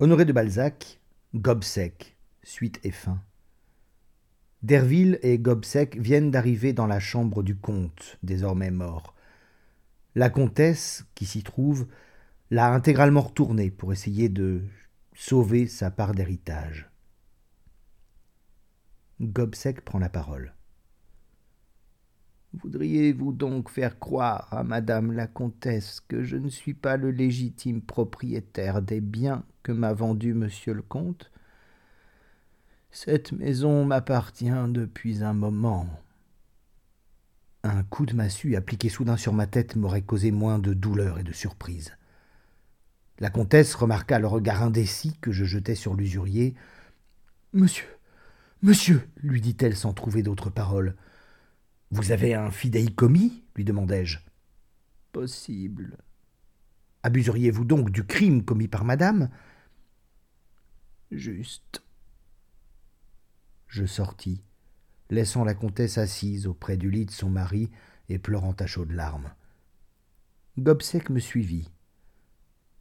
Honoré de Balzac, Gobseck, suite et fin. Derville et Gobseck viennent d'arriver dans la chambre du comte, désormais mort. La comtesse, qui s'y trouve, l'a intégralement retourné pour essayer de sauver sa part d'héritage. Gobseck prend la parole. Voudriez-vous donc faire croire à madame la comtesse que je ne suis pas le légitime propriétaire des biens que m'a vendus monsieur le comte Cette maison m'appartient depuis un moment. Un coup de massue appliqué soudain sur ma tête m'aurait causé moins de douleur et de surprise. La comtesse remarqua le regard indécis que je jetais sur l'usurier. Monsieur, monsieur, lui dit-elle sans trouver d'autre parole. Vous avez un fidéicommis lui demandai-je. Possible. Abuseriez-vous donc du crime commis par madame? Juste. Je sortis, laissant la comtesse assise auprès du lit de son mari et pleurant à chaudes larmes. Gobseck me suivit.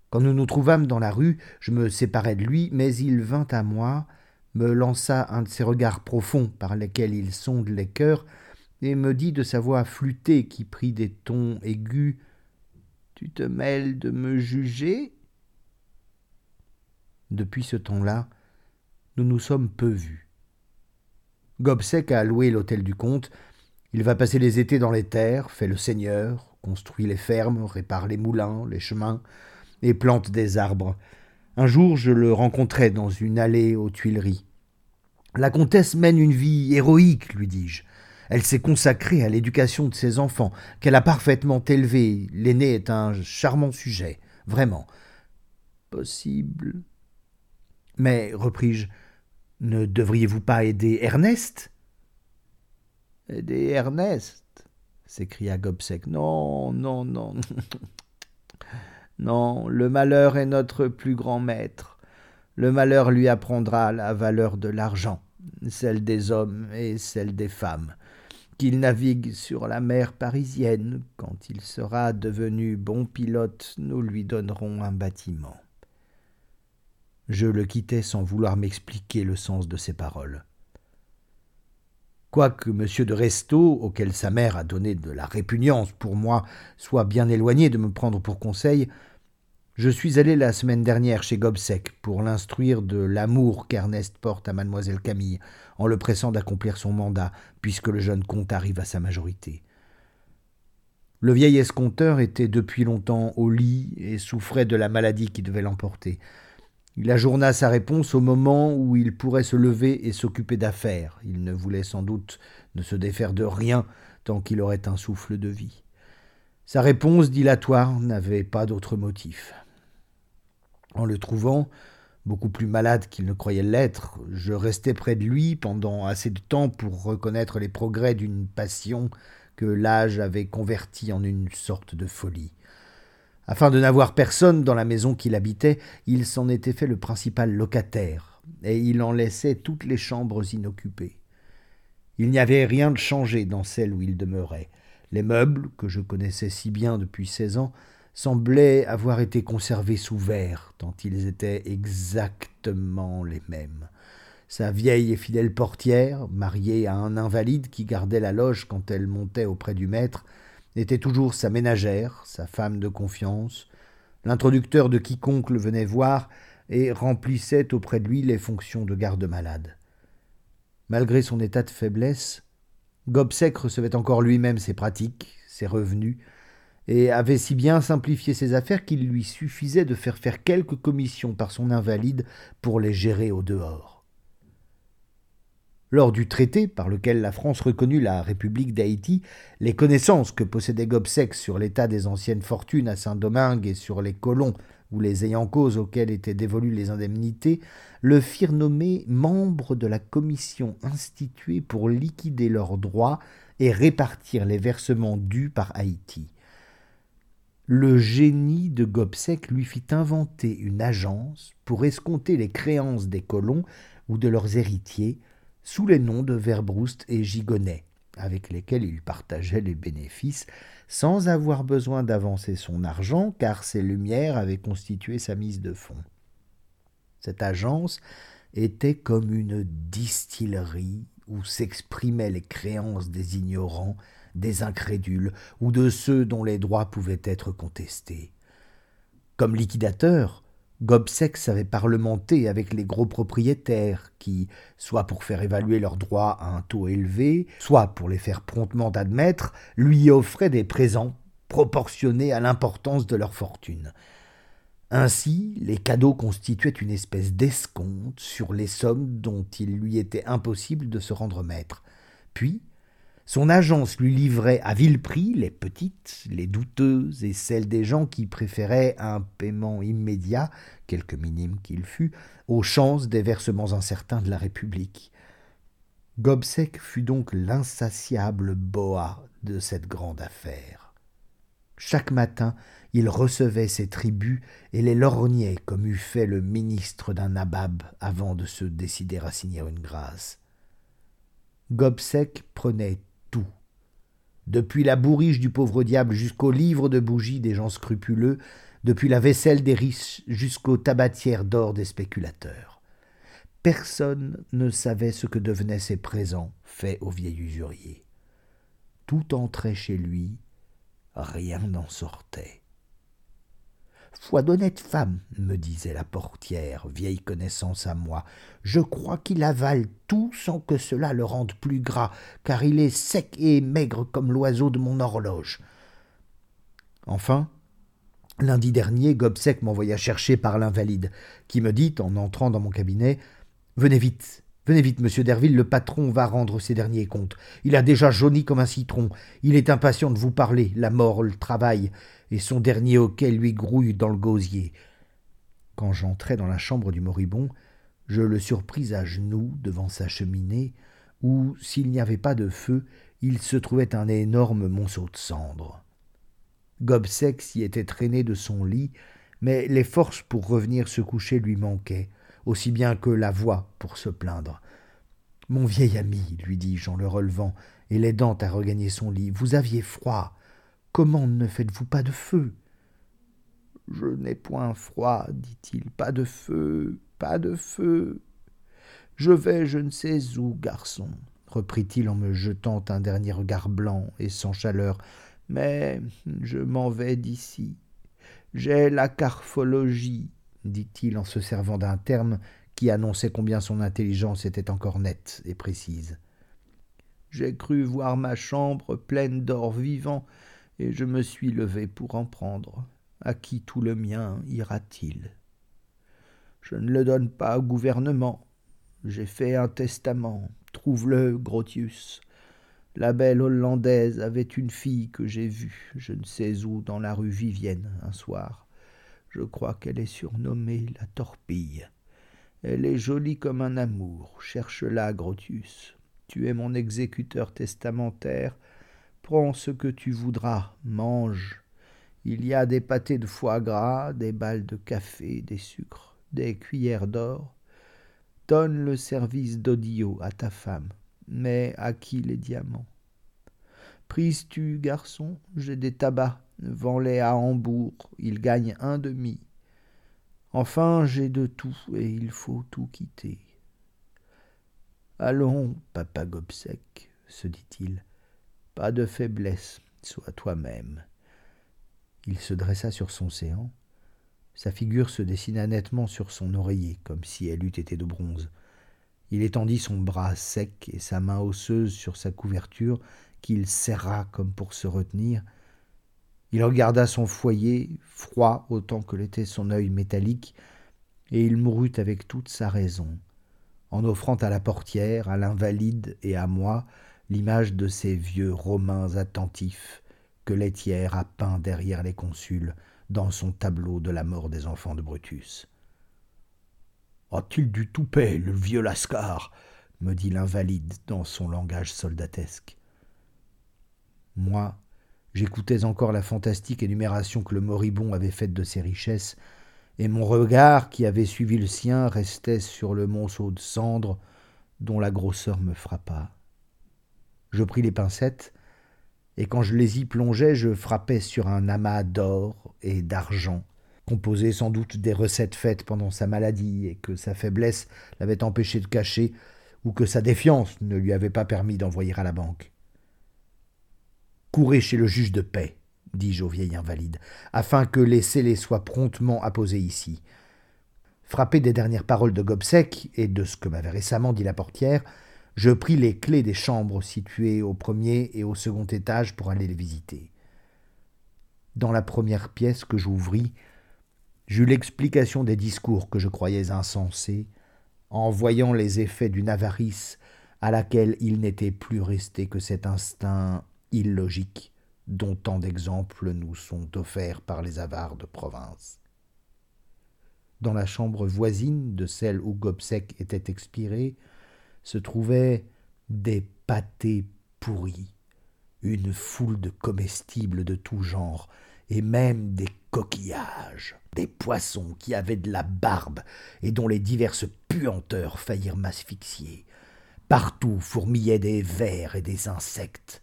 Quand nous nous trouvâmes dans la rue, je me séparai de lui, mais il vint à moi, me lança un de ces regards profonds par lesquels il sonde les cœurs, et me dit de sa voix flûtée qui prit des tons aigus Tu te mêles de me juger? Depuis ce temps-là, nous nous sommes peu vus. Gobseck a loué l'hôtel du comte. Il va passer les étés dans les terres, fait le seigneur, construit les fermes, répare les moulins, les chemins, et plante des arbres. Un jour, je le rencontrai dans une allée aux Tuileries. La comtesse mène une vie héroïque, lui dis-je. Elle s'est consacrée à l'éducation de ses enfants, qu'elle a parfaitement élevés. L'aîné est un charmant sujet, vraiment. Possible. Mais, repris-je, ne devriez-vous pas aider Ernest? Aider Ernest? s'écria Gobseck. Non, non, non. non, le malheur est notre plus grand maître. Le malheur lui apprendra la valeur de l'argent, celle des hommes et celle des femmes qu'il navigue sur la mer parisienne. Quand il sera devenu bon pilote, nous lui donnerons un bâtiment. Je le quittai sans vouloir m'expliquer le sens de ses paroles. Quoique M. de Restaud, auquel sa mère a donné de la répugnance pour moi, soit bien éloigné de me prendre pour conseil, je suis allé la semaine dernière chez Gobseck pour l'instruire de l'amour qu'Ernest porte à mademoiselle Camille, en le pressant d'accomplir son mandat, puisque le jeune comte arrive à sa majorité. Le vieil escompteur était depuis longtemps au lit et souffrait de la maladie qui devait l'emporter. Il ajourna sa réponse au moment où il pourrait se lever et s'occuper d'affaires. Il ne voulait sans doute ne se défaire de rien tant qu'il aurait un souffle de vie. Sa réponse dilatoire n'avait pas d'autre motif. En le trouvant, beaucoup plus malade qu'il ne croyait l'être, je restai près de lui pendant assez de temps pour reconnaître les progrès d'une passion que l'âge avait convertie en une sorte de folie. Afin de n'avoir personne dans la maison qu'il habitait, il s'en était fait le principal locataire, et il en laissait toutes les chambres inoccupées. Il n'y avait rien de changé dans celle où il demeurait. Les meubles, que je connaissais si bien depuis seize ans, semblaient avoir été conservés sous verre, tant ils étaient exactement les mêmes. Sa vieille et fidèle portière, mariée à un invalide qui gardait la loge quand elle montait auprès du maître, était toujours sa ménagère, sa femme de confiance, l'introducteur de quiconque le venait voir et remplissait auprès de lui les fonctions de garde-malade. Malgré son état de faiblesse, Gobseck recevait encore lui-même ses pratiques, ses revenus, et avait si bien simplifié ses affaires qu'il lui suffisait de faire faire quelques commissions par son invalide pour les gérer au dehors. Lors du traité par lequel la France reconnut la République d'Haïti, les connaissances que possédait Gobseck sur l'état des anciennes fortunes à Saint-Domingue et sur les colons ou les ayants cause auxquels étaient dévolues les indemnités, le firent nommer membre de la commission instituée pour liquider leurs droits et répartir les versements dus par Haïti. Le génie de Gobseck lui fit inventer une agence pour escompter les créances des colons ou de leurs héritiers sous les noms de Verbroust et Gigonnet, avec lesquels il partageait les bénéfices sans avoir besoin d'avancer son argent car ses lumières avaient constitué sa mise de fonds. Cette agence était comme une distillerie où s'exprimaient les créances des ignorants, des incrédules ou de ceux dont les droits pouvaient être contestés. Comme liquidateur, Gobseck savait parlementer avec les gros propriétaires qui, soit pour faire évaluer leurs droits à un taux élevé, soit pour les faire promptement admettre, lui offraient des présents proportionnés à l'importance de leur fortune. Ainsi, les cadeaux constituaient une espèce d'escompte sur les sommes dont il lui était impossible de se rendre maître. Puis, son agence lui livrait à vil prix les petites, les douteuses et celles des gens qui préféraient un paiement immédiat, quelque minime qu'il fût, aux chances des versements incertains de la République. Gobseck fut donc l'insatiable boa de cette grande affaire. Chaque matin, il recevait ses tribus et les lorgnait comme eût fait le ministre d'un nabab avant de se décider à signer une grâce. Gobseck prenait. Depuis la bourriche du pauvre diable jusqu'au livre de bougies des gens scrupuleux, depuis la vaisselle des riches jusqu'aux tabatières d'or des spéculateurs. Personne ne savait ce que devenaient ces présents faits au vieil usurier. Tout entrait chez lui, rien n'en sortait. Foi d'honnête femme, me disait la portière, vieille connaissance à moi, je crois qu'il avale tout sans que cela le rende plus gras, car il est sec et maigre comme l'oiseau de mon horloge. Enfin, lundi dernier, Gobseck m'envoya chercher par l'invalide, qui me dit, en entrant dans mon cabinet, Venez vite, Venez vite, monsieur Derville, le patron va rendre ses derniers comptes. Il a déjà jauni comme un citron. Il est impatient de vous parler. La mort le travail, et son dernier hoquet lui grouille dans le gosier. Quand j'entrai dans la chambre du moribond, je le surpris à genoux devant sa cheminée, où, s'il n'y avait pas de feu, il se trouvait un énorme monceau de cendres. Gobseck s'y était traîné de son lit, mais les forces pour revenir se coucher lui manquaient aussi bien que la voix pour se plaindre. Mon vieil ami, lui dis-je en le relevant et l'aidant à regagner son lit, vous aviez froid. Comment ne faites-vous pas de feu? Je n'ai point froid, dit-il, pas de feu, pas de feu. Je vais je ne sais où, garçon, reprit-il en me jetant un dernier regard blanc et sans chaleur, mais je m'en vais d'ici. J'ai la carphologie, dit-il en se servant d'un terme qui annonçait combien son intelligence était encore nette et précise. J'ai cru voir ma chambre pleine d'or vivant, et je me suis levé pour en prendre. À qui tout le mien ira-t-il? Je ne le donne pas au gouvernement. J'ai fait un testament. Trouve-le, Grotius. La belle Hollandaise avait une fille que j'ai vue, je ne sais où, dans la rue Vivienne, un soir. Je crois qu'elle est surnommée la torpille. Elle est jolie comme un amour. Cherche-la, Grotius. Tu es mon exécuteur testamentaire. Prends ce que tu voudras, mange. Il y a des pâtés de foie gras, des balles de café, des sucres, des cuillères d'or. Donne le service d'Odio à ta femme, mais à qui les diamants? Prises-tu, garçon J'ai des tabacs vends-les à Hambourg, ils gagnent un demi. Enfin, j'ai de tout, et il faut tout quitter. Allons, papa Gobseck, se dit-il, pas de faiblesse, sois toi-même. Il se dressa sur son séant. Sa figure se dessina nettement sur son oreiller, comme si elle eût été de bronze. Il étendit son bras sec et sa main osseuse sur sa couverture, qu'il serra comme pour se retenir, il regarda son foyer, froid autant que l'était son œil métallique, et il mourut avec toute sa raison, en offrant à la portière, à l'invalide et à moi l'image de ces vieux Romains attentifs que Laitière a peint derrière les consuls dans son tableau de la mort des enfants de Brutus. A-t-il du toupet, le vieux Lascar? me dit l'invalide dans son langage soldatesque. Moi, J'écoutais encore la fantastique énumération que le moribond avait faite de ses richesses, et mon regard, qui avait suivi le sien, restait sur le monceau de cendres dont la grosseur me frappa. Je pris les pincettes, et quand je les y plongeais, je frappais sur un amas d'or et d'argent, composé sans doute des recettes faites pendant sa maladie et que sa faiblesse l'avait empêché de cacher, ou que sa défiance ne lui avait pas permis d'envoyer à la banque. Courez chez le juge de paix, dis-je au vieil invalide, afin que les scellés soient promptement apposés ici. Frappé des dernières paroles de Gobseck et de ce que m'avait récemment dit la portière, je pris les clés des chambres situées au premier et au second étage pour aller les visiter. Dans la première pièce que j'ouvris, j'eus l'explication des discours que je croyais insensés, en voyant les effets d'une avarice à laquelle il n'était plus resté que cet instinct illogique dont tant d'exemples nous sont offerts par les avares de province. Dans la chambre voisine de celle où Gobseck était expiré, se trouvaient des pâtés pourris, une foule de comestibles de tout genre, et même des coquillages, des poissons qui avaient de la barbe et dont les diverses puanteurs faillirent m'asphyxier. Partout fourmillaient des vers et des insectes.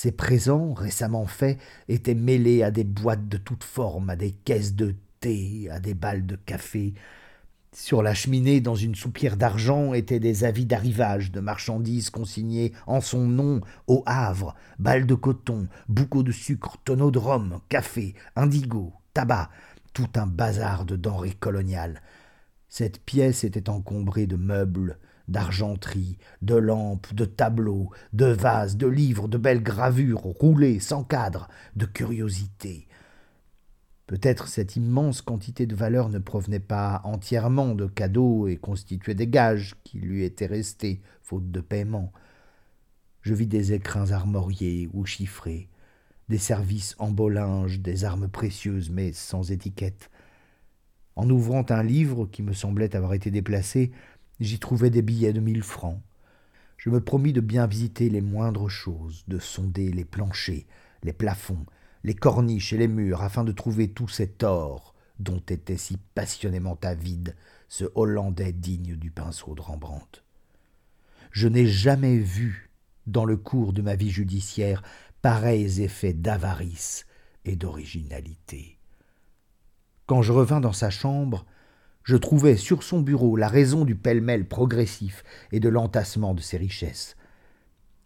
Ces présents, récemment faits, étaient mêlés à des boîtes de toutes formes, à des caisses de thé, à des balles de café. Sur la cheminée, dans une soupière d'argent, étaient des avis d'arrivage de marchandises consignées en son nom au Havre, balles de coton, boucaux de sucre, tonneaux de rhum, café, indigo, tabac, tout un bazar de denrées coloniales. Cette pièce était encombrée de meubles, d'argenterie, de lampes, de tableaux, de vases, de livres, de belles gravures roulées sans cadre, de curiosités. Peut-être cette immense quantité de valeur ne provenait pas entièrement de cadeaux et constituait des gages qui lui étaient restés, faute de paiement. Je vis des écrins armoriés ou chiffrés, des services en beau linge, des armes précieuses mais sans étiquette. En ouvrant un livre qui me semblait avoir été déplacé, J'y trouvais des billets de mille francs. Je me promis de bien visiter les moindres choses, de sonder les planchers, les plafonds, les corniches et les murs, afin de trouver tout cet or dont était si passionnément avide ce Hollandais digne du pinceau de Rembrandt. Je n'ai jamais vu, dans le cours de ma vie judiciaire, pareils effets d'avarice et d'originalité. Quand je revins dans sa chambre, je trouvais sur son bureau la raison du pêle-mêle progressif et de l'entassement de ses richesses.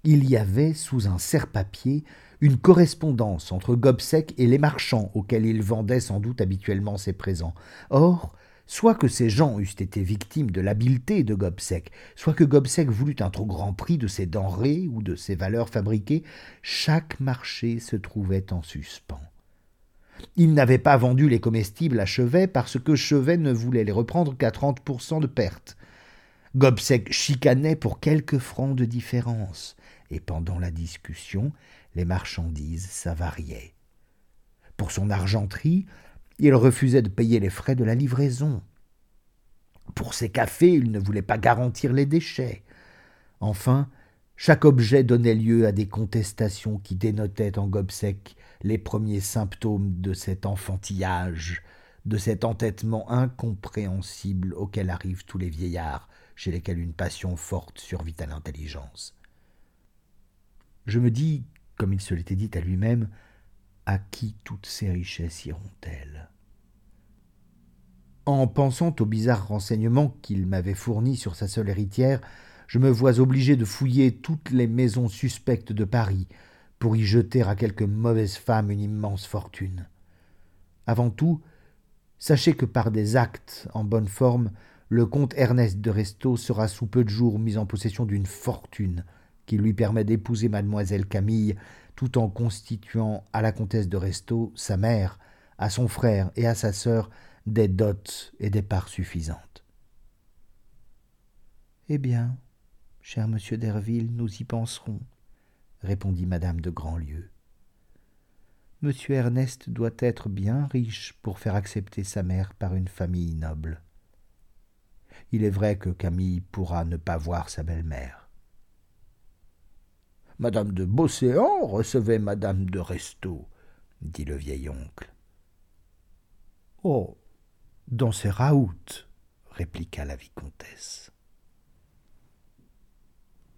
Il y avait, sous un serre-papier, une correspondance entre Gobseck et les marchands auxquels il vendait sans doute habituellement ses présents. Or, soit que ces gens eussent été victimes de l'habileté de Gobseck, soit que Gobseck voulut un trop grand prix de ses denrées ou de ses valeurs fabriquées, chaque marché se trouvait en suspens. Il n'avait pas vendu les comestibles à Chevet parce que Chevet ne voulait les reprendre qu'à 30% de perte. Gobseck chicanait pour quelques francs de différence, et pendant la discussion, les marchandises s'avariaient. Pour son argenterie, il refusait de payer les frais de la livraison. Pour ses cafés, il ne voulait pas garantir les déchets. Enfin, chaque objet donnait lieu à des contestations qui dénotaient en Gobseck les premiers symptômes de cet enfantillage, de cet entêtement incompréhensible auquel arrivent tous les vieillards chez lesquels une passion forte survit à l'intelligence. Je me dis, comme il se l'était dit à lui-même, à qui toutes ces richesses iront-elles? En pensant aux bizarres renseignements qu'il m'avait fournis sur sa seule héritière, je me vois obligé de fouiller toutes les maisons suspectes de Paris, pour y jeter à quelque mauvaise femme une immense fortune. Avant tout, sachez que par des actes en bonne forme, le comte Ernest de Restaud sera sous peu de jours mis en possession d'une fortune qui lui permet d'épouser mademoiselle Camille, tout en constituant à la comtesse de Restaud, sa mère, à son frère et à sa sœur des dots et des parts suffisantes. Eh bien, cher monsieur Derville, nous y penserons, répondit madame de Grandlieu. Monsieur Ernest doit être bien riche pour faire accepter sa mère par une famille noble. Il est vrai que Camille pourra ne pas voir sa belle-mère. Madame de Beauséant recevait madame de Restaud, dit le vieil oncle. Oh. Dans ses raouts, répliqua la vicomtesse.